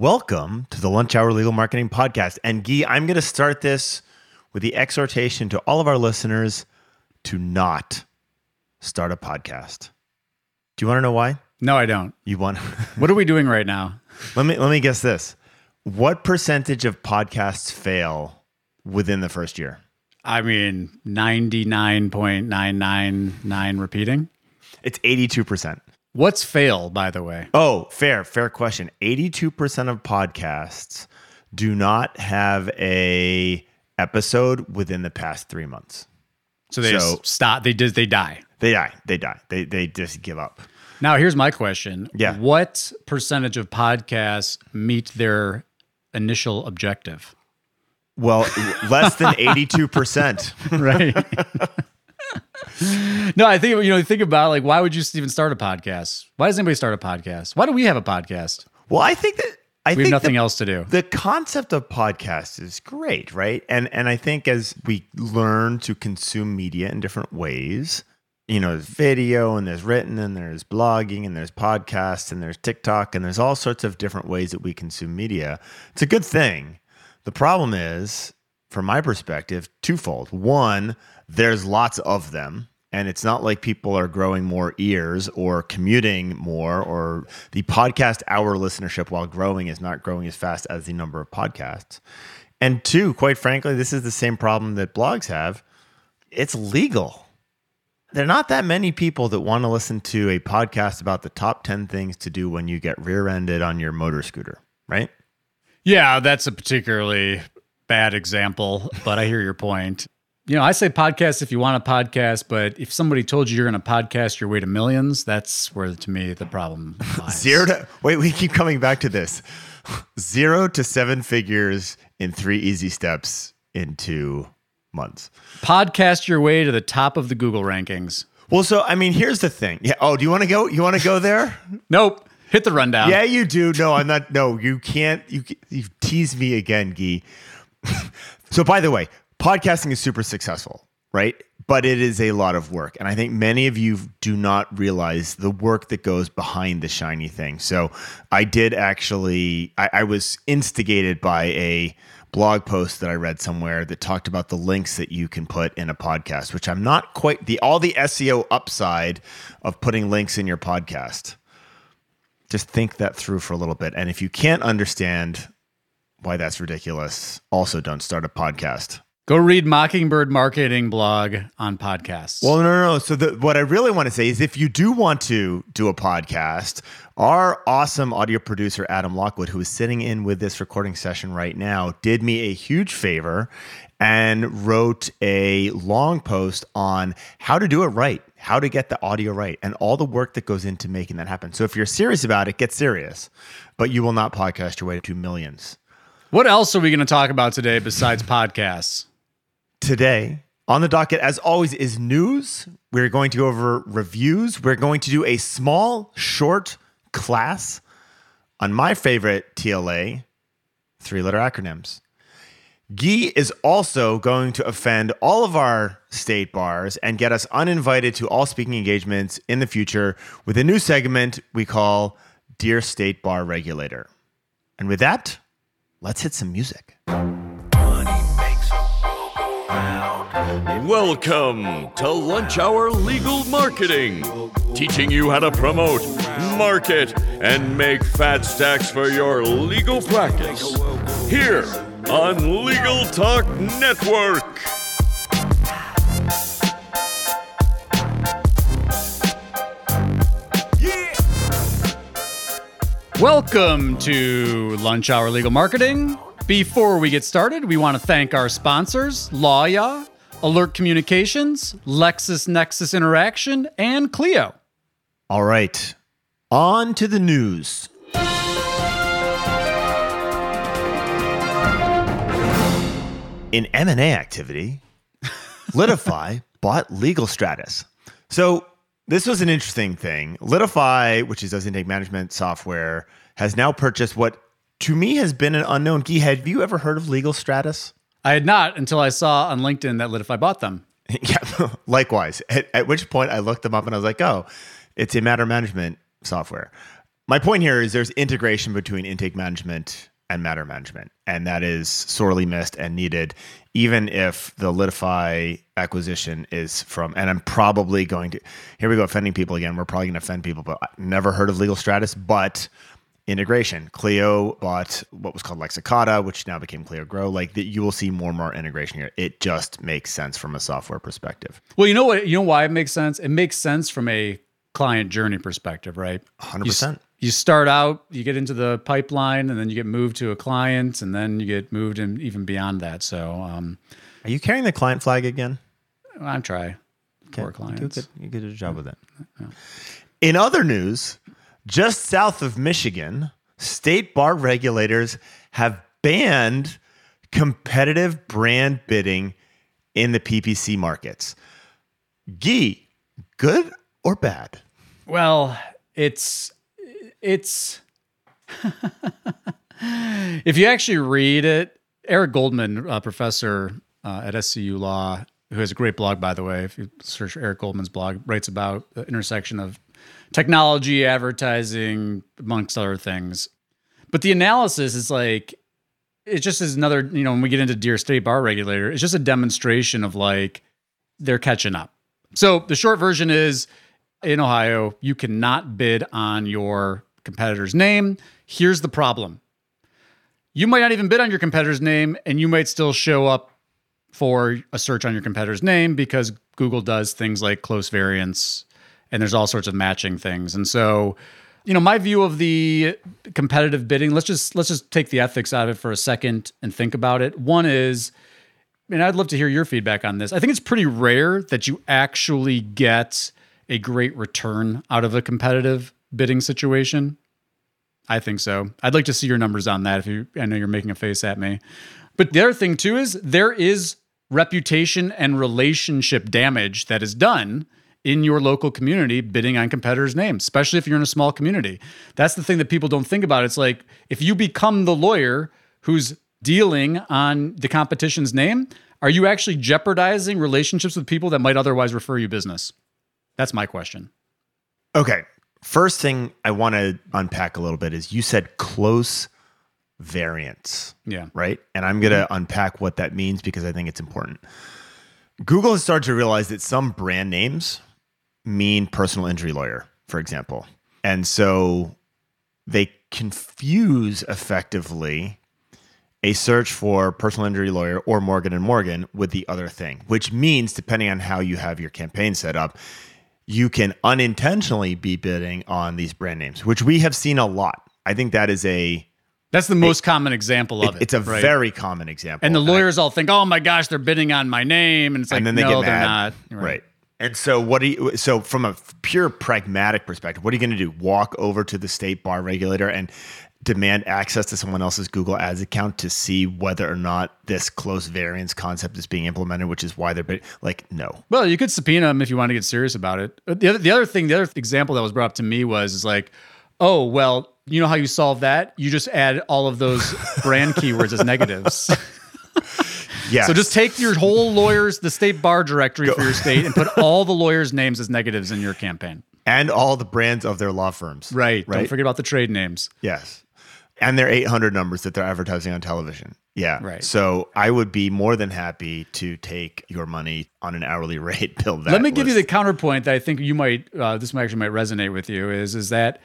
Welcome to the Lunch Hour Legal Marketing Podcast. And Gyi, I'm going to start this with the exhortation to all of our listeners to not start a podcast. Do you want to know why? No, I don't. You want What are we doing right now? Let me let me guess this. What percentage of podcasts fail within the first year? I mean, 99.999 repeating. It's 82%. What's fail, by the way? Oh, fair, fair question. 82% of podcasts do not have a episode within the past 3 months. So they So- stop. They just they die. They die. They die. They they just give up. Now, here's my question. Yeah. What percentage of podcasts meet their initial objective? Well, less than 82%. Right. no, I think you know. Think about like, why would you even start a podcast? Why does anybody start a podcast? Why do we have a podcast? Well, I think that I We have nothing the, else to do. the concept of podcasts is great, right? And and I think as we learn to consume media in different ways, you know, there's video and there's written and there's blogging and there's podcasts and there's TikTok and there's all sorts of different ways that we consume media. It's a good thing. The problem is, from my perspective, twofold. One, there's lots of them. And it's not like people are growing more ears or commuting more, or the podcast hour listenership while growing is not growing as fast as the number of podcasts. And two, quite frankly, this is the same problem that blogs have. It's legal. There are not that many people that want to listen to a podcast about the top 10 things to do when you get rear ended on your motor scooter, right? Yeah, that's a particularly bad example, but I hear your point. You know, I say podcast if you want a podcast, but if somebody told you you're going to podcast your way to millions, that's where to me the problem lies. Zero to wait, we keep coming back to this. Zero to seven figures in three easy steps in two months. podcast your way to the top of the Google rankings. Well, so I mean, here's the thing. Yeah. Oh, do you want to go? You want to go there? Nope. Hit the rundown. yeah, you do. No, I'm not. No, you can't. You you tease me again, Gyi. so, by the way, podcasting is super successful, right? But it is a lot of work, and I think many of you do not realize the work that goes behind the shiny thing. So, I did actually. I, I was instigated by a blog post that I read somewhere that talked about the links that you can put in a podcast, which I'm not quite the all the SEO upside of putting links in your podcast just think that through for a little bit. And if you can't understand why that's ridiculous, also don't start a podcast. Go read Mockingbird Marketing blog on podcasts. Well, no, no, no. So the, what I really want to say is if you do want to do a podcast, our awesome audio producer, Adam Lockwood, who is sitting in with this recording session right now, did me a huge favor and wrote a long post on how to do it right, how to get the audio right, and all the work that goes into making that happen. So if you're serious about it, get serious, but you will not podcast your way to millions. What else are we going to talk about today besides podcasts? Today, on the docket, as always, is news. We're going to go over reviews. We're going to do a small, short class on my favorite TLA, three letter acronyms. Guy is also going to offend all of our state bars and get us uninvited to all speaking engagements in the future with a new segment we call Dear State Bar Regulator. And with that, let's hit some music. Welcome to Lunch Hour Legal Marketing, teaching you how to promote, market, and make fat stacks for your legal practice. Here on Legal Talk Network. Welcome to Lunch Hour Legal Marketing. Before we get started, we want to thank our sponsors, Lawyaw, Alert Communications, LexisNexis Interaction, and Clio. All right, on to the news. In M&A activity, Litify bought Legal Stratus. So this was an interesting thing. Litify, which is does intake management software, has now purchased what to me has been an unknown. Guy, have you ever heard of Legal Stratus? I had not until I saw on LinkedIn that Litify bought them. yeah, likewise. At, at which point I looked them up and I was like, oh, it's a matter management software. my point here is there's integration between intake management and matter management, and that is sorely missed and needed. Even if the Litify acquisition is from, and I'm probably going to here we go offending people again. We're probably going to offend people, but I never heard of Legal Stratus, but integration. Clio bought what was called Lexicata, which now became Clio Grow. Like that, you will see more and more integration here. It just makes sense from a software perspective. Well, you know what? You know why it makes sense? It makes sense from a client journey perspective, right? Hundred percent. You start out, you get into the pipeline, and then you get moved to a client, and then you get moved in even beyond that. So um, Are you carrying the client flag again? I'm try for You clients. do, good, you did a job with it. In other news, just south of Michigan, state bar regulators have banned competitive brand bidding in the PPC markets. Gee, good or bad? Well, it's it's if you actually read it, Eric Goldman, a professor uh, at SCU Law, who has a great blog by the way, if you search Eric Goldman's blog, writes about the intersection of technology, advertising, amongst other things. But the analysis is like it just is another, you know, when we get into Dear State Bar Regulator, it's just a demonstration of like they're catching up. So the short version is in Ohio, you cannot bid on your competitor's name. Here's the problem you might not even bid on your competitor's name, and you might still show up for a search on your competitor's name because Google does things like close variants and there's all sorts of matching things. And so, you know, my view of the competitive bidding, let's just let's just take the ethics out of it for a second and think about it. One is and I'd love to hear your feedback on this. I think it's pretty rare that you actually get a great return out of a competitive bidding situation. I think so. I'd like to see your numbers on that if you I know you're making a face at me. But the other thing too is there is reputation and relationship damage that is done in your local community bidding on competitors' names, especially if you're in a small community. That's the thing that people don't think about. It's like if you become the lawyer who's dealing on the competition's name, are you actually jeopardizing relationships with people that might otherwise refer you business? That's my question. Okay. First thing I want to unpack a little bit is you said close variants. Yeah. right? And I'm going to mm-hmm. unpack what that means because I think it's important. Google has started to realize that some brand names mean personal injury lawyer, for example. And so they confuse effectively a search for personal injury lawyer or Morgan and Morgan with the other thing, which means depending on how you have your campaign set up, you can unintentionally be bidding on these brand names, which we have seen a lot. I think that is a That's the most common example of it. it's a right? very common example. and the I- lawyers all think, "Oh my gosh, they're bidding on my name," and it's like, and then they no, get they're mad. not. Right. And so what do you so from a pure pragmatic perspective, what are you going to do? Walk over to the state bar regulator and demand access to someone else's Google Ads account to see whether or not this close variance concept is being implemented, which is why they're like no. Well, you could subpoena them if you want to get serious about it. Uh, The other, the other thing, the other example that was brought up to me was is like, oh, well, you know how you solve that? You just add all of those brand keywords as negatives. Yeah. So just take your whole lawyers, the state bar directory for your state, and put all the lawyers' names as negatives in your campaign. and all the brands of their law firms. Right. right. Don't forget about the trade names. Yes. And their 800 numbers that they're advertising on television. Yeah. Right. So I would be more than happy to take your money on an hourly rate. Build that. Let me give you the counterpoint that I think you might uh, this might actually might resonate with you is is that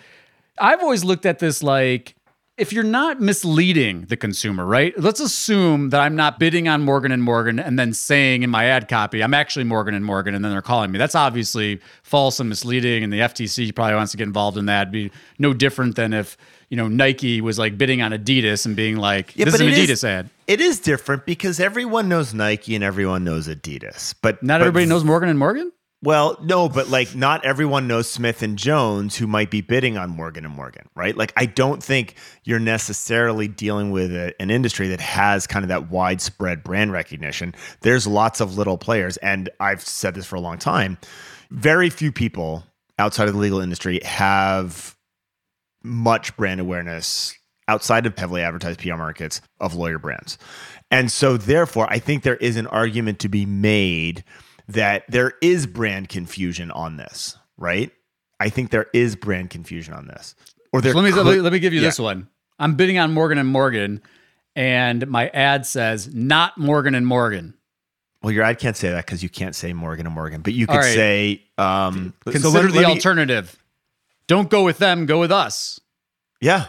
I've always looked at this like if you're not misleading the consumer, right? Let's assume that I'm not bidding on Morgan and Morgan and then saying in my ad copy I'm actually Morgan and Morgan and then they're calling me. That's obviously false and misleading and the FTC probably wants to get involved in that. It'd be no different than if, you know, Nike was like bidding on Adidas and being like Yeah, this is an Adidas is- ad. It is different because everyone knows Nike and everyone knows Adidas, but Not but- everybody knows Morgan and Morgan? Well, no, but like not everyone knows Smith and Jones who might be bidding on Morgan and Morgan, right? Like I don't think you're necessarily dealing with a, an industry that has kind of that widespread brand recognition. There's lots of little players, and I've said this for a long time. Very few people outside of the legal industry have much brand awareness outside of heavily advertised PR markets of lawyer brands. And so, therefore, I think there is an argument to be made that there is brand confusion on this, right? I think there is brand confusion on this. Or there So let me could- let me, give you Yeah. this one. I'm bidding on Morgan and Morgan, and my ad says not Morgan and Morgan. Well, your ad can't say that because you can't say Morgan and Morgan, but you could right. say um, so Consider let- the let me- alternative. Don't go with them. Go with us. Yeah.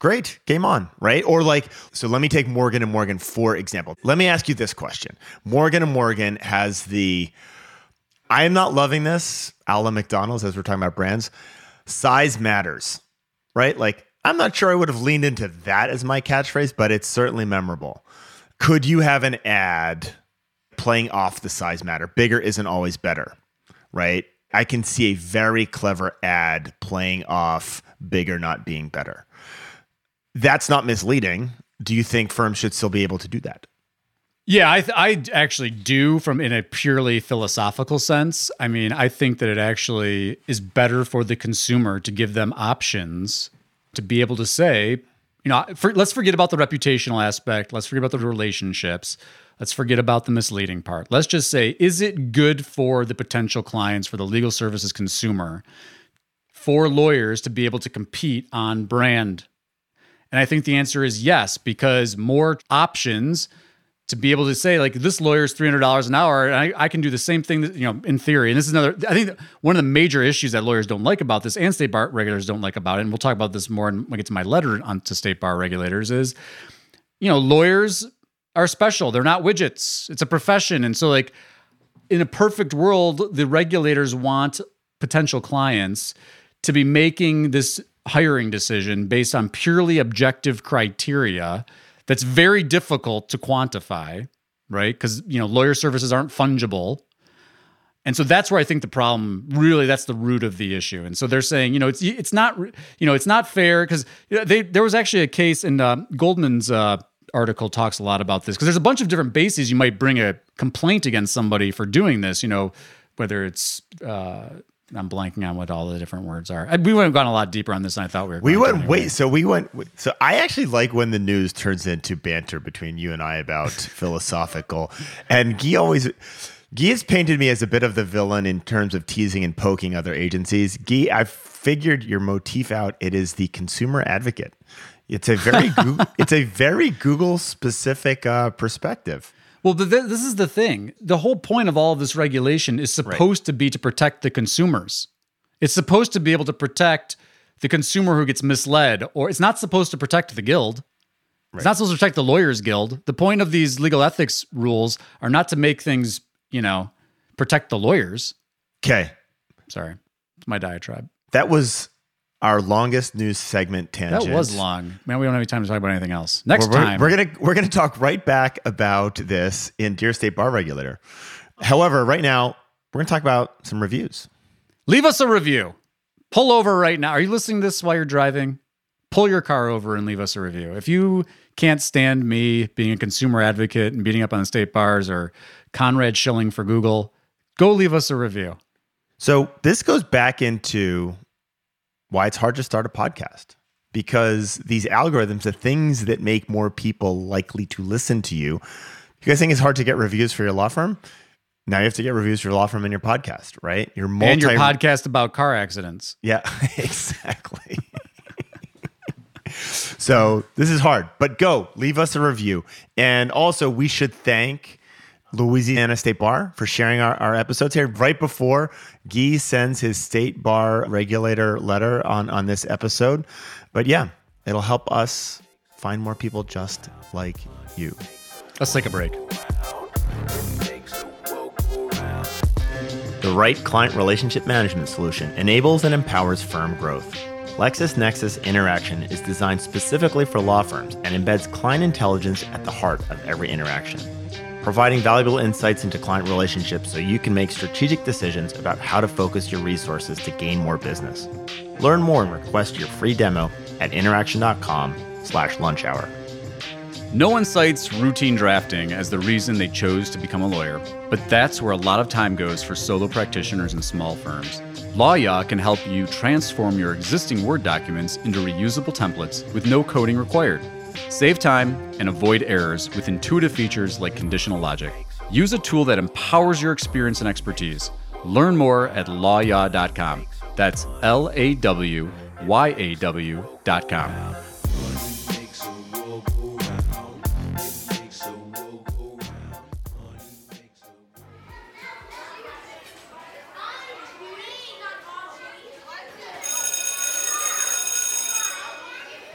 Great. Game on, right? Or like, so let me take Morgan and Morgan for example. Let me ask you this question. Morgan and Morgan has the I am not loving this, a McDonald's, as we're talking about brands. Size matters, right? Like, I'm not sure I would have leaned into that as my catchphrase, but it's certainly memorable. Could you have an ad playing off the size matter? Bigger isn't always better, right? I can see a very clever ad playing off bigger not being better. That's not misleading. Do you think firms should still be able to do that? Yeah, I, th- I actually do from in a purely philosophical sense. I mean, I think that it actually is better for the consumer to give them options to be able to say, you know, for, let's forget about the reputational aspect. Let's forget about the relationships. Let's forget about the misleading part. Let's just say, is it good for the potential clients, for the legal services consumer, for lawyers to be able to compete on brand? And I think the answer is yes, because more options to be able to say like this lawyer is three hundred dollars an hour, and I, I can do the same thing. That, you know, in theory, and this is another. I think one of the major issues that lawyers don't like about this, and state bar regulators don't like about it, and we'll talk about this more when we get to my letter on to state bar regulators is, you know, lawyers are special. They're not widgets. It's a profession, and so like in a perfect world, the regulators want potential clients to be making this hiring decision based on purely objective criteria that's very difficult to quantify, right? Because you know lawyer services aren't fungible. And so that's where I think the problem really that's the root of the issue. And so they're saying, you know, it's it's not you know, it's not fair because they there was actually a case in uh, Goldman's uh, article talks a lot about this because there's a bunch of different bases you might bring a complaint against somebody for doing this, you know, whether it's uh, I'm blanking on what all the different words are. We would have gone a lot deeper on this than I thought we were. We going to went anyway. wait, so we went. So I actually like when the news turns into banter between you and I about philosophical. And Gyi always, Gyi has painted me as a bit of the villain in terms of teasing and poking other agencies. Gyi, I've figured your motif out. It is the consumer advocate. It's a very Google, it's a very Google specific uh, perspective. Well, but th- this is the thing. The whole point of all of this regulation is supposed to be to protect the consumers. It's supposed to be able to protect the consumer who gets misled, or it's not supposed to protect the guild. It's not supposed to protect the lawyers guild. The point of these legal ethics rules are not to make things, you know, protect the lawyers. Okay, Sorry, it's my diatribe. that was our longest news segment tangent. That was long. Man, we don't have any time to talk about anything else. Next we're, time. we're gonna we're gonna talk right back about this in Dear State Bar Regulator. However, right now we're gonna talk about some reviews. Leave us a review. Pull over right now. Are you listening to this while you're driving? Pull your car over and leave us a review. If you can't stand me being a consumer advocate and beating up on the state bars or Conrad shilling for Google, go leave us a review. So this goes back into why it's hard to start a podcast because these algorithms, the things that make more people likely to listen to you. You guys think it's hard to get reviews for your law firm? Now you have to get reviews for your law firm and your podcast, right? Your multi and your podcast about car accidents. Yeah, exactly. so this is hard, but go leave us a review. And also, we should thank Louisiana State Bar for sharing our, our episodes here right before Gyi sends his state bar regulator letter on, on this episode. But yeah, it'll help us find more people just like you. Let's take a break. The right client relationship management solution enables and empowers firm growth. LexisNexis Interaction is designed specifically for law firms and embeds client intelligence at the heart of every interaction, providing valuable insights into client relationships so you can make strategic decisions about how to focus your resources to gain more business. Learn more and request your free demo at interaction.com slash lunch hour. No one cites routine drafting as the reason they chose to become a lawyer, but that's where a lot of time goes for solo practitioners and small firms. Lawyaw can help you transform your existing Word documents into reusable templates with no coding required. Save time and avoid errors with intuitive features like conditional logic. Use a tool that empowers your experience and expertise. Learn more at lawyaw.com. That's L A W yaw.com.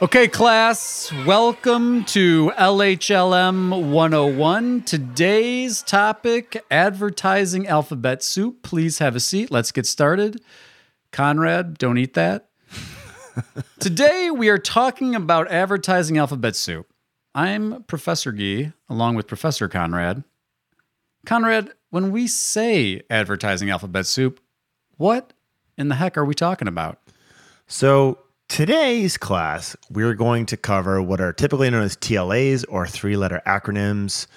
Okay, class, welcome to LHLM 101. Today's topic advertising alphabet soup. Please have a seat. Let's get started. Conrad, don't eat that. Today, we are talking about advertising alphabet soup. I'm Professor Gee, along with Professor Conrad. Conrad, when we say advertising alphabet soup, what in the heck are we talking about? So, today's class, we're going to cover what are typically known as TLAs or three letter acronyms.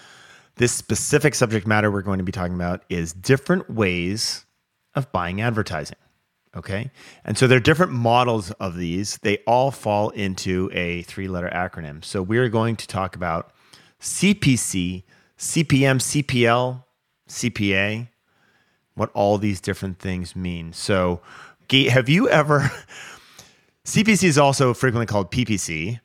This specific subject matter we're going to be talking about is different ways of buying advertising. Okay. And so there are different models of these. They all fall into a three letter acronym. So we're going to talk about CPC, CPM, CPL, CPA, what all these different things mean. So, have you ever? CPC is also frequently called PPC,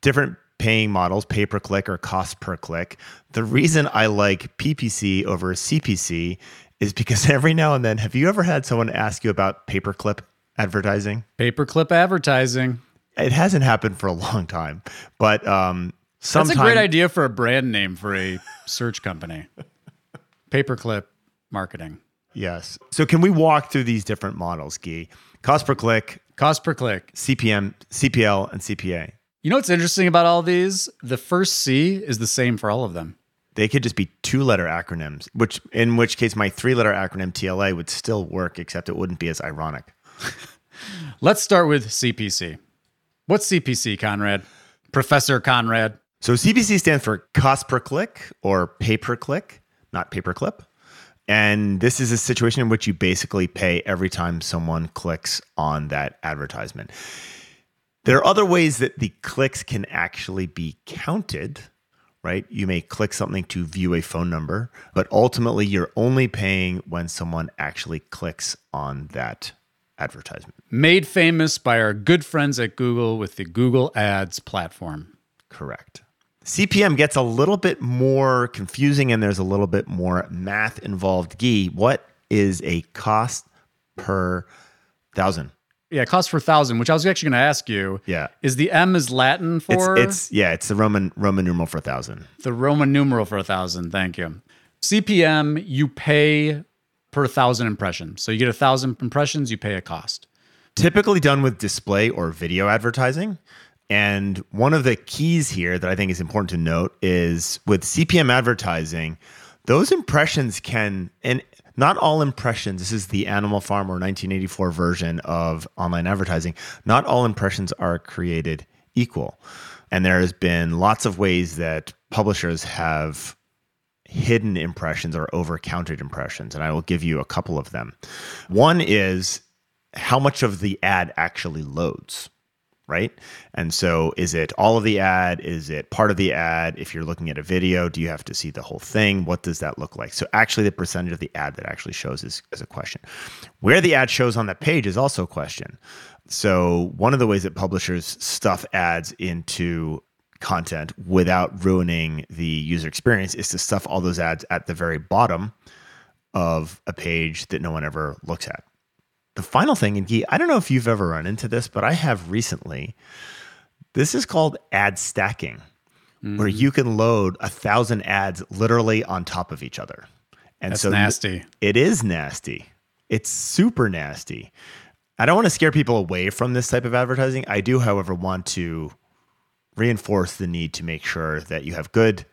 different paying models, pay per click or cost per click. The reason I like PPC over CPC is because every now and then, have you ever had someone ask you about paperclip advertising? Paperclip advertising. It hasn't happened for a long time, but um, sometime, that's a great idea for a brand name for a search company. Paperclip marketing. Yes. So can we walk through these different models, Gyi? Cost per click, Cost per click. CPM, CPL, and CPA. You know what's interesting about all these? The first C is the same for all of them. They could just be two letter acronyms, which in which case my three letter acronym TLA would still work, except it wouldn't be as ironic. Let's start with CPC. What's CPC, Conrad? Professor Conrad. So CPC stands for cost per click or pay per click, not paperclip. And this is a situation in which you basically pay every time someone clicks on that advertisement. There are other ways that the clicks can actually be counted, right? You may click something to view a phone number, but ultimately you're only paying when someone actually clicks on that advertisement. Made famous by our good friends at Google with the Google Ads platform. Correct. CPM gets a little bit more confusing and there's a little bit more math involved. Gee, what is a cost per thousand? Yeah, cost per thousand, which I was actually going to ask you. Yeah. Is the M is Latin for? It's, it's yeah, it's the Roman Roman numeral for a thousand. The Roman numeral for a thousand. Thank you. CPM, you pay per thousand impressions. So you get a thousand impressions, you pay a cost. Typically done with display or video advertising. And one of the keys here that I think is important to note is with CPM advertising, those impressions can, and not all impressions, this is the Animal Farm or 1984 version of online advertising, not all impressions are created equal. And there has been lots of ways that publishers have hidden impressions or overcounted impressions. And I will give you a couple of them. One is how much of the ad actually loads right? And so is it all of the ad? Is it part of the ad? If you're looking at a video, do you have to see the whole thing? What does that look like? So actually the percentage of the ad that actually shows is, is a question. Where the ad shows on that page is also a question. So one of the ways that publishers stuff ads into content without ruining the user experience is to stuff all those ads at the very bottom of a page that no one ever looks at the final thing, and Gee, I don't know if you've ever run into this, but I have recently. This is called ad stacking, mm-hmm. where you can load a thousand ads literally on top of each other. And That's so nasty. It is nasty. It's super nasty. I don't want to scare people away from this type of advertising. I do, however, want to reinforce the need to make sure that you have good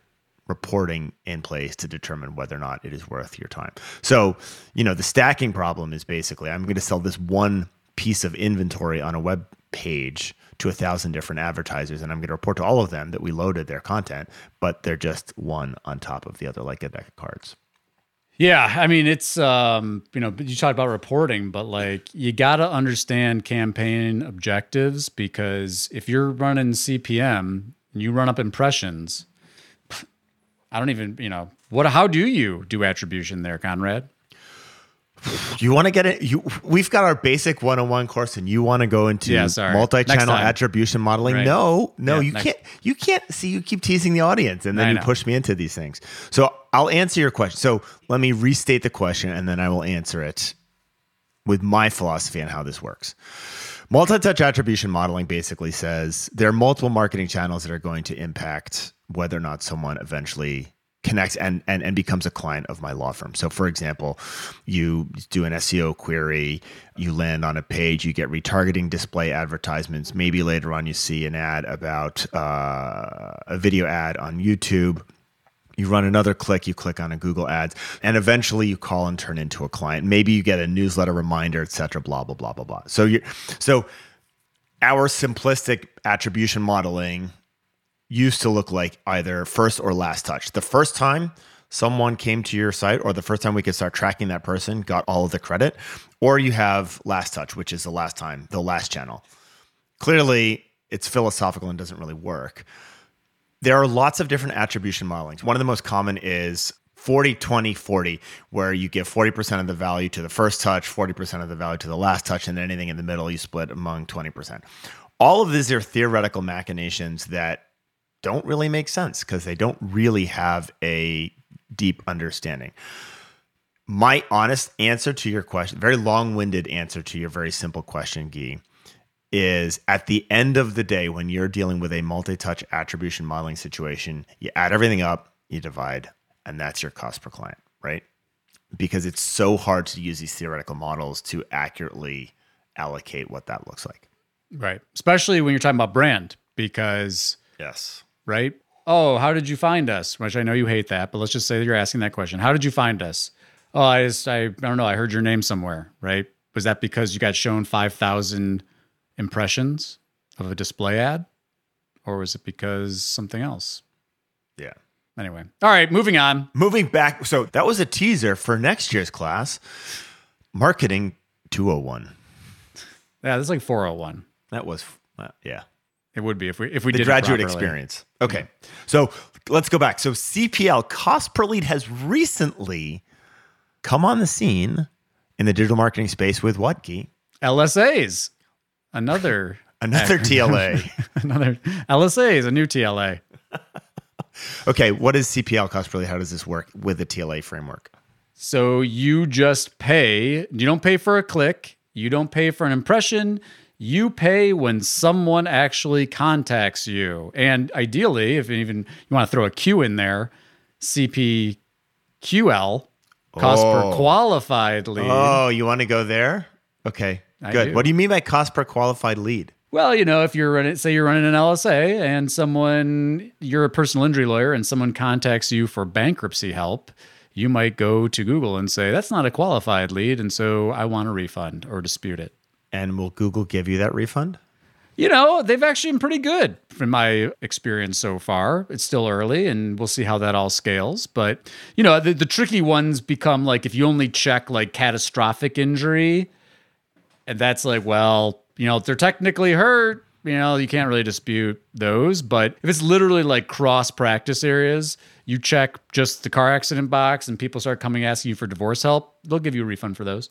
reporting in place to determine whether or not it is worth your time. So, you know, the stacking problem is basically I'm going to sell this one piece of inventory on a web page to a thousand different advertisers, and I'm going to report to all of them that we loaded their content, but they're just one on top of the other, like a deck of cards. Yeah, I mean it's um, you know you talk about reporting, but like you got to understand campaign objectives because if you're running CPM and you run up impressions, I don't even, you know, what how do you do attribution there, Conrad? You want to get it? You we've got our basic 101 course, and you want to go into Yeah, multi-channel attribution modeling? Right. No, no, Yeah, you next- can't. You can't see. You keep teasing the audience, and then I you know. push me into these things. So I'll answer your question. So let me restate the question, and then I will answer it with my philosophy on how this works. Multi-touch attribution modeling basically says there are multiple marketing channels that are going to impact whether or not someone eventually connects and, and and becomes a client of my law firm. So for example, you do an SEO query, you land on a page, you get retargeting display advertisements. Maybe later on you see an ad about uh, a video ad on YouTube you run another click, you click on a Google Ads, and eventually you call and turn into a client. Maybe you get a newsletter reminder, etc. blah, blah, blah, blah, blah. So you so our simplistic attribution modeling used to look like either first or last touch. The first time someone came to your site or the first time we could start tracking that person got all of the credit, or you have last touch, which is the last time, the last channel. Clearly, it's philosophical and doesn't really work there are lots of different attribution modelings. One of the most common is 40 20 40 where you give 40% of the value to the first touch 40% of the value to the last touch and then anything in the middle you split among 20% all of these are theoretical machinations that don't really make sense because they don't really have a deep understanding my honest answer to your question very long-winded answer to your very simple question Gyi is at the end of the day when you're dealing with a multi-touch attribution modeling situation you add everything up you divide and that's your cost per client right because it's so hard to use these theoretical models to accurately allocate what that looks like Right. Especially when you're talking about brand, because, yes right? Oh, how did you find us? Which I know you hate that, but let's just say that you're asking that question. How did you find us? Oh, I just, I, I don't know. I heard your name somewhere, right? Was that because you got shown 5,000 impressions of a display ad? Or was it because something else? yeah Anyway. All right, moving on. moving back so that was a teaser for next year's class marketing 201 Yeah, this is like 401. that was uh, yeah It would be if we if we the did graduate experience. Okay. So let's go back. So CPL, cost per lead, has recently come on the scene in the digital marketing space with what, Key? LSAs. Another Another TLA. another LSA is a new TLA. Okay. What is CPL, cost per lead? How does this work with the TLA framework? So you just pay. You don't pay for a click. You don't pay for an impression. You pay when someone actually contacts you. And ideally, if even you want to throw a Q in there, CPQL, cost Oh. per qualified lead. Oh, you want to go there? Okay. I Good. do. What do you mean by cost per qualified lead? Well, you know, if you're running, say you're running an LSA and someone, you're a personal injury lawyer and someone contacts you for bankruptcy help, you might go to Google and say, that's not a qualified lead. And so I want a refund or dispute it. And will Google give you that refund? You know, they've actually been pretty good from my experience so far. It's still early and we'll see how that all scales. But, you know, the, the tricky ones become like if you only check like catastrophic injury, and that's like, well, you know, they're technically hurt, you know, you can't really dispute those. But if it's literally like cross practice areas, you check just the car accident box and people start coming asking you for divorce help, they'll give you a refund for those.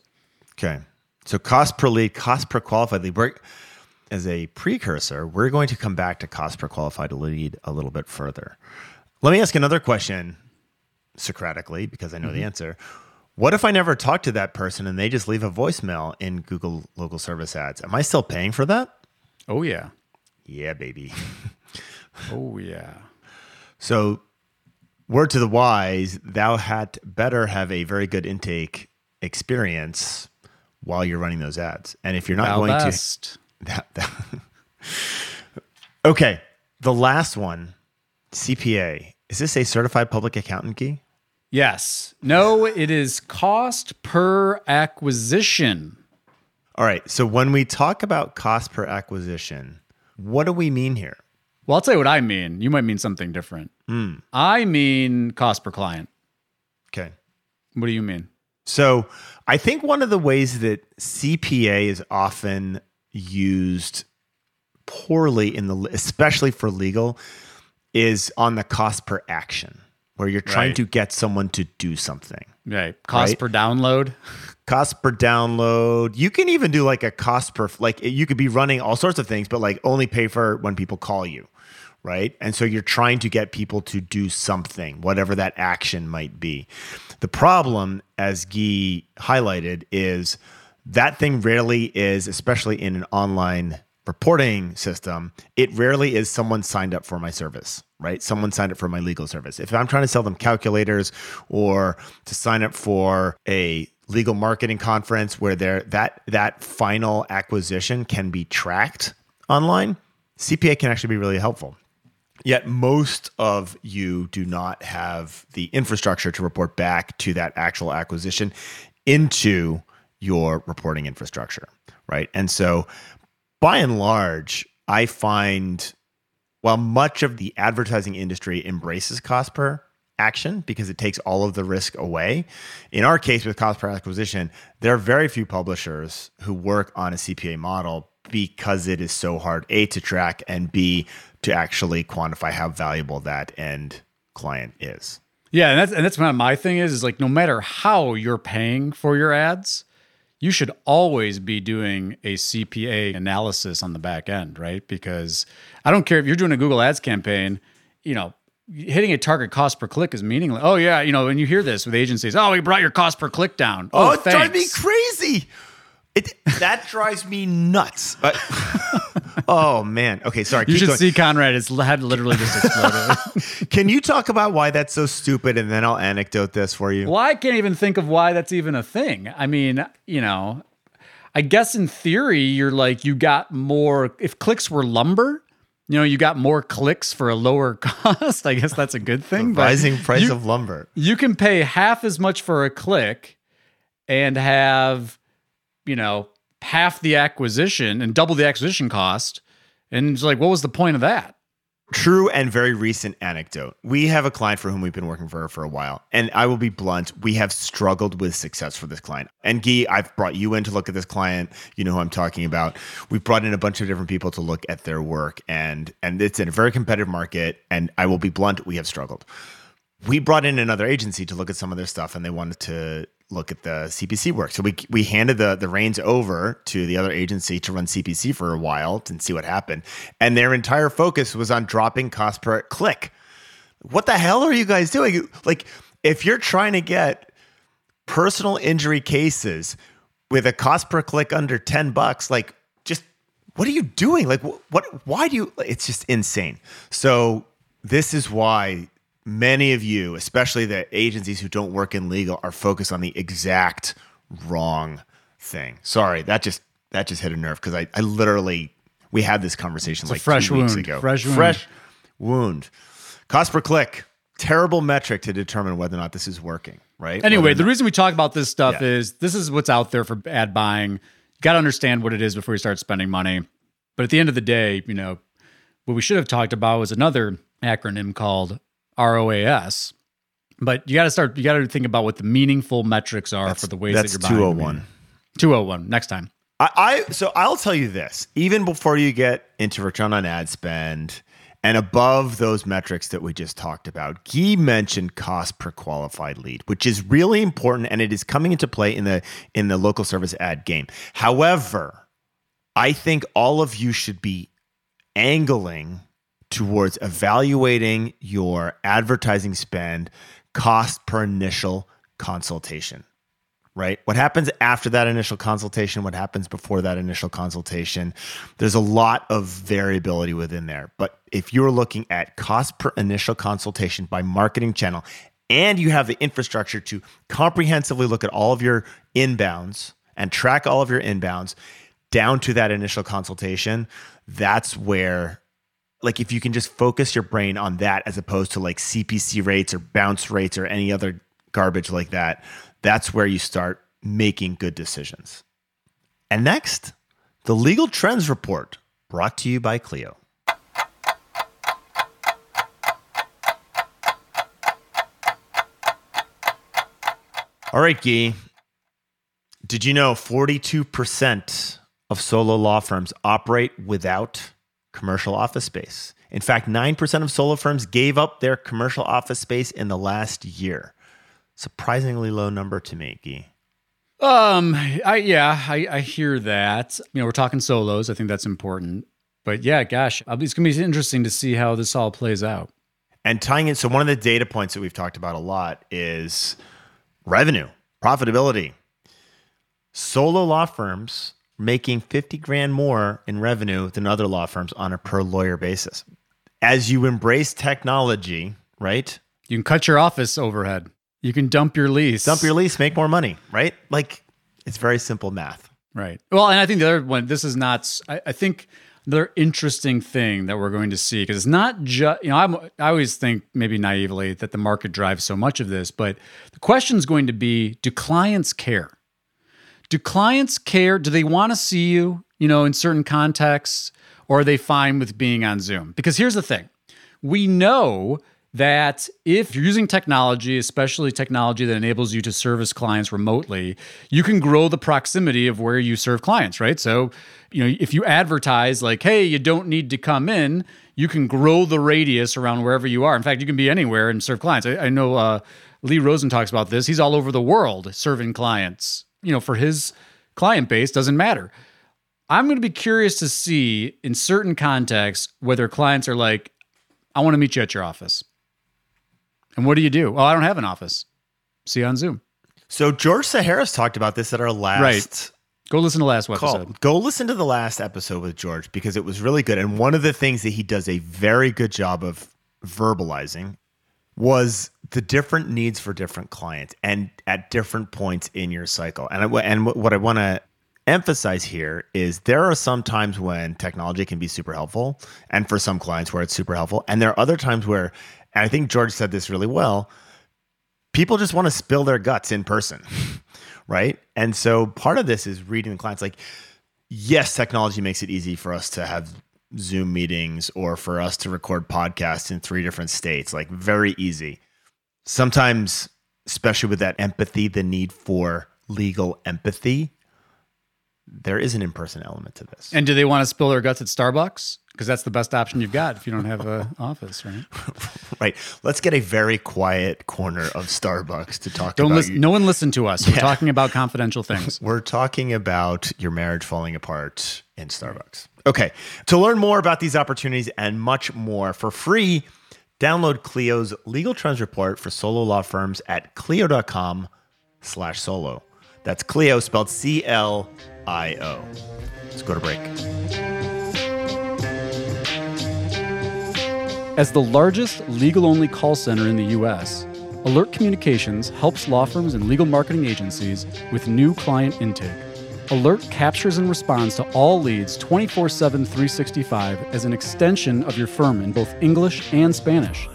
Okay. So cost per lead, cost per qualified lead. We're, as a precursor, we're going to come back to cost per qualified lead a little bit further. Let me ask another question Socratically, because I know the mm-hmm. answer. What if I never talk to that person and they just leave a voicemail in Google local service ads? Am I still paying for that? Oh, yeah. Yeah, baby. Oh, yeah. So, word to the wise, thou had better have a very good intake experience while you're running those ads. And if you're not Thou going to best. That, that- okay, the last one, CPA. Is this a certified public accountant key? Yes. No, it is cost per acquisition. All right. So when we talk about cost per acquisition, what do we mean here? Well, I'll tell you what I mean. You might mean something different. Hmm. I mean cost per client. Okay. What do you mean? So I think one of the ways that CPA is often used poorly in the especially for legal is on the cost per action where you're trying Right. to get someone to do something. Right. Cost Right. per download. cost per download. You can even do like a cost per like you could be running all sorts of things, but like only pay for when people call you, right? And so you're trying to get people to do something, whatever that action might be. The problem, as Gyi highlighted, is that thing rarely is, especially in an online reporting system, it rarely is someone signed up for my service, right? Someone signed up for my legal service. If I'm trying to sell them calculators or to sign up for a legal marketing conference where there that that final acquisition can be tracked online, CPA can actually be really helpful. Yet most of you do not have the infrastructure to report back to that actual acquisition into your reporting infrastructure, right? And so by and large, I find while much of the advertising industry embraces cost per action because it takes all of the risk away. In our case with cost per acquisition, there are very few publishers who work on a CPA model because it is so hard A to track and B to actually quantify how valuable that end client is. Yeah, and that's and that's what my thing is is like no matter how you're paying for your ads, you should always be doing a CPA analysis on the back end, right? Because I don't care if you're doing a Google Ads campaign, you know, hitting a target cost per click is meaningless. Oh yeah, you know, when you hear this with agencies, oh, we brought your cost per click down. Oh, oh it drives me crazy. It that drives me nuts. oh man. Okay, sorry. You should going. see Conrad. His head literally just exploded. Can you talk about why that's so stupid, and then I'll anecdote this for you? Well, I can't even think of why that's even a thing. I mean, you know, I guess in theory, you're like you got more. If clicks were lumber, you know, you got more clicks for a lower cost. I guess that's a good thing. Rising price you, of lumber. You can pay half as much for a click and have you know, half the acquisition and double the acquisition cost. And it's like, what was the point of that? True and very recent anecdote. We have a client for whom we've been working for for a while, and I will be blunt. We have struggled with success for this client. And Gyi, I've brought you in to look at this client. You know who I'm talking about. We've brought in a bunch of different people to look at their work, and and it's in a very competitive market. And I will be blunt. We have struggled. We brought in another agency to look at some of their stuff, and they wanted to look at the CPC work. So we we handed the the reins over to the other agency to run CPC for a while and see what happened. And their entire focus was on dropping cost per click. What the hell are you guys doing? Like if you're trying to get personal injury cases with a cost per click under 10 bucks, like just what are you doing? Like what, what why do you it's just insane. So this is why many of you, especially the agencies who don't work in legal, are focused on the exact wrong thing. Sorry, that just that just hit a nerve because I, I literally we had this conversation it's like fresh two weeks ago. Fresh wound. Fresh wound. Cost per click. Terrible metric to determine whether or not this is working, right? Anyway, the reason we talk about this stuff yeah. is this is what's out there for ad buying. You got to understand what it is before you start spending money. But at the end of the day, you know, what we should have talked about was another acronym called ROAS. But you got to start. You got to think about what the meaningful metrics are that's, for the ways that you're buying. Two hundred one. Two hundred one. Next time. I, I so I'll tell you this. Even before you get into return on ad spend and above those metrics that we just talked about, Gyi mentioned cost per qualified lead, which is really important, and it is coming into play in the in the local service ad game. However, I think all of you should be angling towards evaluating your advertising spend cost per initial consultation right? What happens after that initial consultation? What happens before that initial consultation? There's a lot of variability within there. But if you're looking at cost per initial consultation by marketing channel and you have the infrastructure to comprehensively look at all of your inbounds and track all of your inbounds down to that initial consultation, that's where like if you can just focus your brain on that as opposed to like CPC rates or bounce rates or any other garbage like that, that's where you start making good decisions. And next, the Legal Trends Report brought to you by Clio. All right, Gyi. Did you know 42% of solo law firms operate without commercial office space. In fact, 9% of solo firms gave up their commercial office space in the last year. Surprisingly low number to me, Gyi. Um, I yeah, I, I hear that. You know, we're talking solos. I think that's important. But yeah, gosh, it's gonna be interesting to see how this all plays out. And tying in, so one of the data points that we've talked about a lot is revenue, profitability. Solo law firms making 50 grand more in revenue than other law firms on a per lawyer basis. As you embrace technology, right? You can cut your office overhead. You can dump your lease. Dump your lease, make more money, right? Like it's very simple math. Right. Well, and I think the other one, this is not, I, I think another interesting thing that we're going to see, because it's not just, you know, I'm, I always think maybe naively that the market drives so much of this, but the question is going to be do clients care? Do clients care? Do they want to see you, you know, in certain contexts, or are they fine with being on Zoom? Because here's the thing we know that if you're using technology, especially technology that enables you to service clients remotely, you can grow the proximity of where you serve clients, right? So, you know, if you advertise like, hey, you don't need to come in, you can grow the radius around wherever you are. In fact, you can be anywhere and serve clients. I, I know uh, Lee Rosen talks about this. He's all over the world serving clients. You know, for his client base, doesn't matter. I'm going to be curious to see in certain contexts whether clients are like, I want to meet you at your office. And what do you do? Oh, I don't have an office. See you on Zoom. So George Saharis talked about this at our last right. Go listen to the last call. episode. Go listen to the last episode with George because it was really good. And one of the things that he does a very good job of verbalizing was the different needs for different clients and at different points in your cycle. And I, and what I want to emphasize here is there are some times when technology can be super helpful and for some clients where it's super helpful and there are other times where and I think George said this really well. People just want to spill their guts in person, right? And so part of this is reading the clients. Like, yes, technology makes it easy for us to have Zoom meetings or for us to record podcasts in three different states, like, very easy. Sometimes, especially with that empathy, the need for legal empathy, there is an in person element to this. And do they want to spill their guts at Starbucks? Because that's the best option you've got if you don't have an office, right? right. Let's get a very quiet corner of Starbucks to talk don't about. Listen, no one listen to us. We're talking about confidential things. We're talking about your marriage falling apart in Starbucks. Okay. To learn more about these opportunities and much more for free, download Clio's legal trends report for solo law firms at clio.com slash solo. That's Clio spelled C L I O. Let's go to break. As the largest legal only call center in the U.S., Alert Communications helps law firms and legal marketing agencies with new client intake. Alert captures and responds to all leads 24 7 365 as an extension of your firm in both English and Spanish.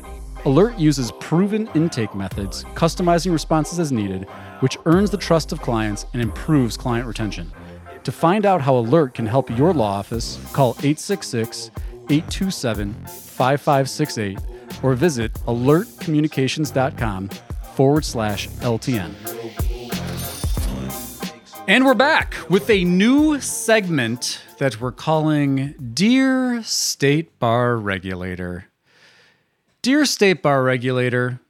Alert uses proven intake methods, customizing responses as needed, which earns the trust of clients and improves client retention. To find out how Alert can help your law office, call 866 827 5568 or visit alertcommunications.com forward slash LTN. And we're back with a new segment that we're calling Dear State Bar Regulator. Dear State Bar Regulator,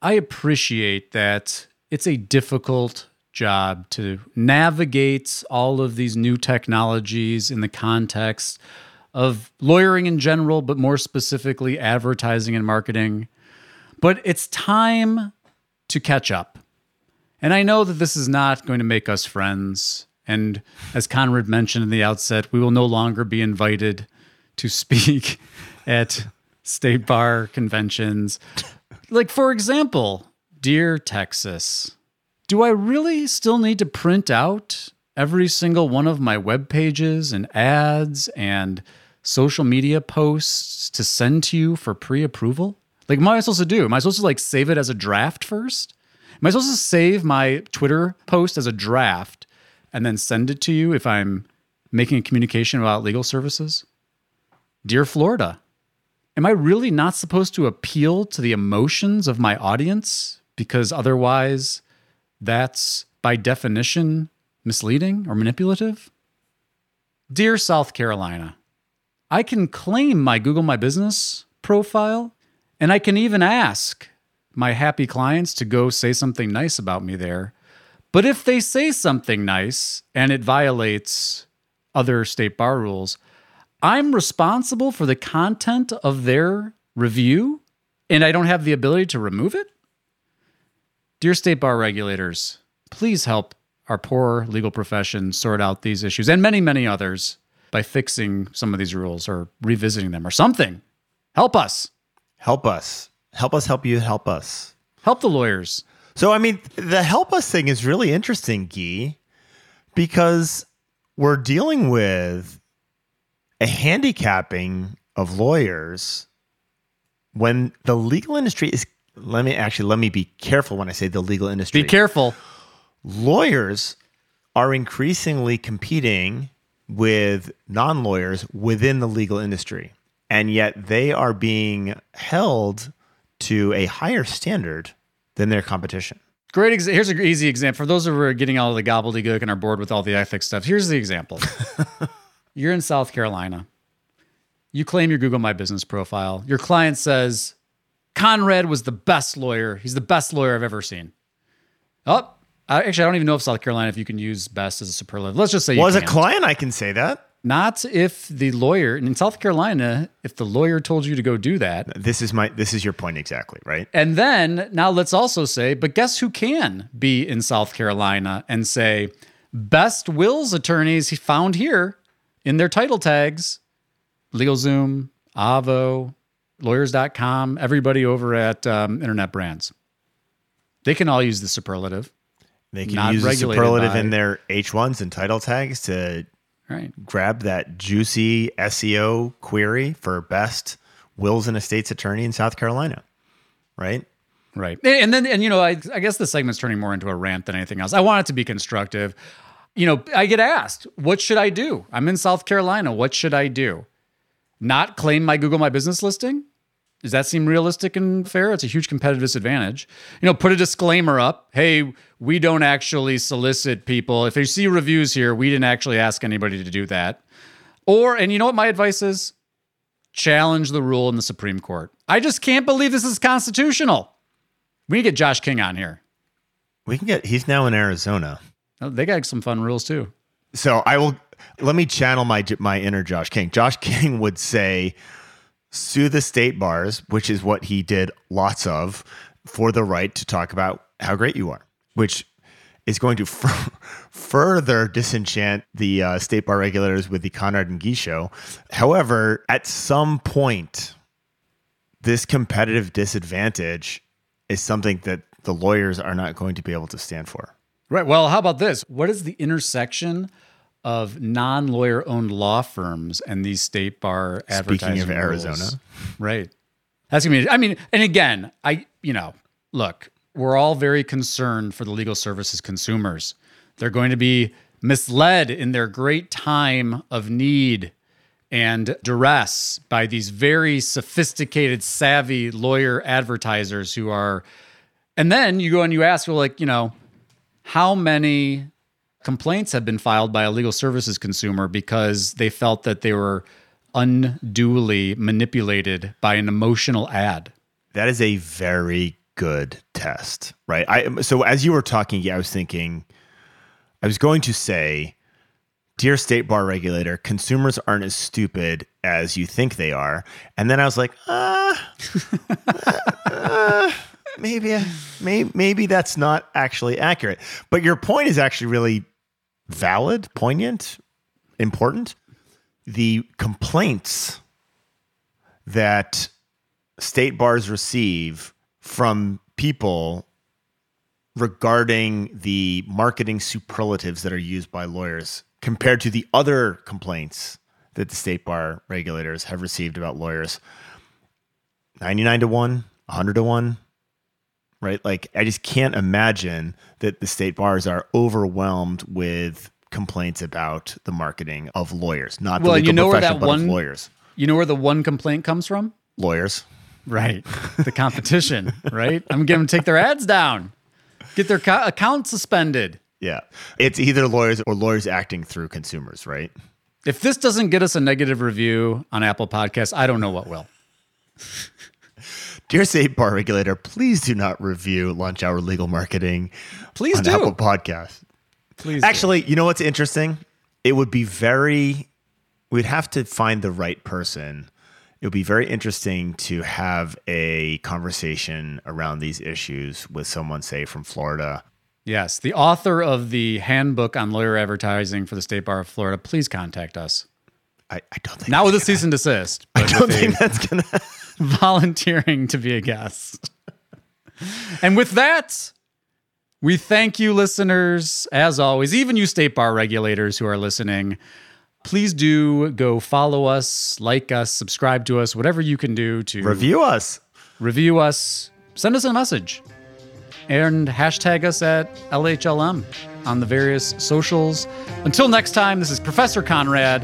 I appreciate that it's a difficult job to navigate all of these new technologies in the context of lawyering in general, but more specifically advertising and marketing. But it's time to catch up. And I know that this is not going to make us friends. And as Conrad mentioned in the outset, we will no longer be invited to speak at state bar conventions. Like, for example, Dear Texas, do I really still need to print out every single one of my web pages and ads and social media posts to send to you for pre-approval? Like, what am I supposed to do? Am I supposed to like save it as a draft first? Am I supposed to save my Twitter post as a draft and then send it to you if I'm making a communication about legal services? Dear Florida, am I really not supposed to appeal to the emotions of my audience because otherwise that's by definition misleading or manipulative? Dear South Carolina, I can claim my Google My Business profile, and I can even ask my happy clients to go say something nice about me there. But if they say something nice and it violates other state bar rules, I'm responsible for the content of their review and I don't have the ability to remove it? Dear state bar regulators, please help our poor legal profession sort out these issues and many, many others by fixing some of these rules or revisiting them or something. Help us. Help us. Help us help you help us. Help the lawyers. So, I mean, the help us thing is really interesting, Gyi, because we're dealing with a handicapping of lawyers when the legal industry is. Let me actually let me be careful when I say the legal industry. Be careful. Lawyers are increasingly competing with non lawyers within the legal industry, and yet they are being held to a higher standard than their competition. Great. Ex- here's an easy example. For those of you who are getting all of the gobbledygook and are bored with all the ethics stuff, here's the example. You're in South Carolina. You claim your Google My Business profile. Your client says, Conrad was the best lawyer. He's the best lawyer I've ever seen. Oh, I, actually, I don't even know if South Carolina, if you can use best as a superlative. Let's just say you Well, as a can't. client, I can say that. Not if the lawyer, in South Carolina, if the lawyer told you to go do that, This is my this is your point exactly, right? And then now let's also say, but guess who can be in South Carolina and say, best wills attorneys found here in their title tags LegalZoom, Avvo, lawyers.com, everybody over at um, Internet Brands. They can all use the superlative, They can use the superlative by- in their H1s and title tags to right? grab that juicy SEO query for best wills and estates attorney in South Carolina, right? Right. And then, and you know, I, I guess the segment's turning more into a rant than anything else. I want it to be constructive. You know, I get asked, what should I do? I'm in South Carolina. What should I do? Not claim my Google My Business listing? Does that seem realistic and fair? It's a huge competitive disadvantage. You know, put a disclaimer up. Hey, we don't actually solicit people. If you see reviews here, we didn't actually ask anybody to do that. Or, and you know what my advice is? Challenge the rule in the Supreme Court. I just can't believe this is constitutional. We get Josh King on here. We can get he's now in Arizona. Oh, They got some fun rules too. So I will let me channel my my inner Josh King. Josh King would say sue the state bars, which is what he did lots of for the right to talk about how great you are, which is going to f- further disenchant the uh, state bar regulators with the Conrad and Gyi show. However, at some point, this competitive disadvantage is something that the lawyers are not going to be able to stand for. Right. Well, how about this? What is the intersection of non-lawyer owned law firms and these state bar advertising Speaking of rules? Arizona. Right. That's gonna be I mean, and again, I you know, look, we're all very concerned for the legal services consumers. They're going to be misled in their great time of need and duress by these very sophisticated, savvy lawyer advertisers who are and then you go and you ask, well, like, you know, how many complaints have been filed by a legal services consumer because they felt that they were unduly manipulated by an emotional ad? That is a very good test, right? I so as you were talking, yeah, I was thinking, I was going to say, dear state bar regulator, consumers aren't as stupid as you think they are, and then I was like, ah, uh, maybe, maybe, maybe that's not actually accurate. But your point is actually really valid, poignant, important. The complaints that state bars receive from people regarding the marketing superlatives that are used by lawyers compared to the other complaints that the state bar regulators have received about lawyers 99 to 1 100 to 1 right like i just can't imagine that the state bars are overwhelmed with complaints about the marketing of lawyers not the Well, legal you know where profession, that but of one- lawyers You know where the one complaint comes from? lawyers Right. The competition, right? I'm going to take their ads down, get their co- account suspended. Yeah. It's either lawyers or lawyers acting through consumers, right? If this doesn't get us a negative review on Apple Podcasts, I don't know what will. Dear State Bar Regulator, please do not review Lunch Hour Legal Marketing Please on do. Apple Podcasts. Please. do. Actually, you know what's interesting? It would be very, we'd have to find the right person. It would be very interesting to have a conversation around these issues with someone, say, from Florida. yes, the author of the handbook on lawyer advertising for the State Bar of Florida, please contact us. I, I don't think Not with a cease and desist, I don't with a think that's gonna. volunteering to be a guest. and with that, we thank you, listeners, as always, even you state bar regulators who are listening. Please do go follow us, like us, subscribe to us, whatever you can do to Review us. review us, send us a message, and hashtag us at LHLM on the various socials. Until next time, this is Professor Conrad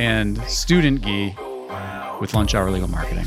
and Student Gyi with Lunch Hour Legal Marketing.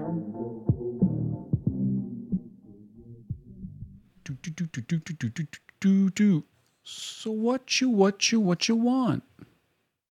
Do, do, do, do, do, do, do, do. So what you, what you, what you want?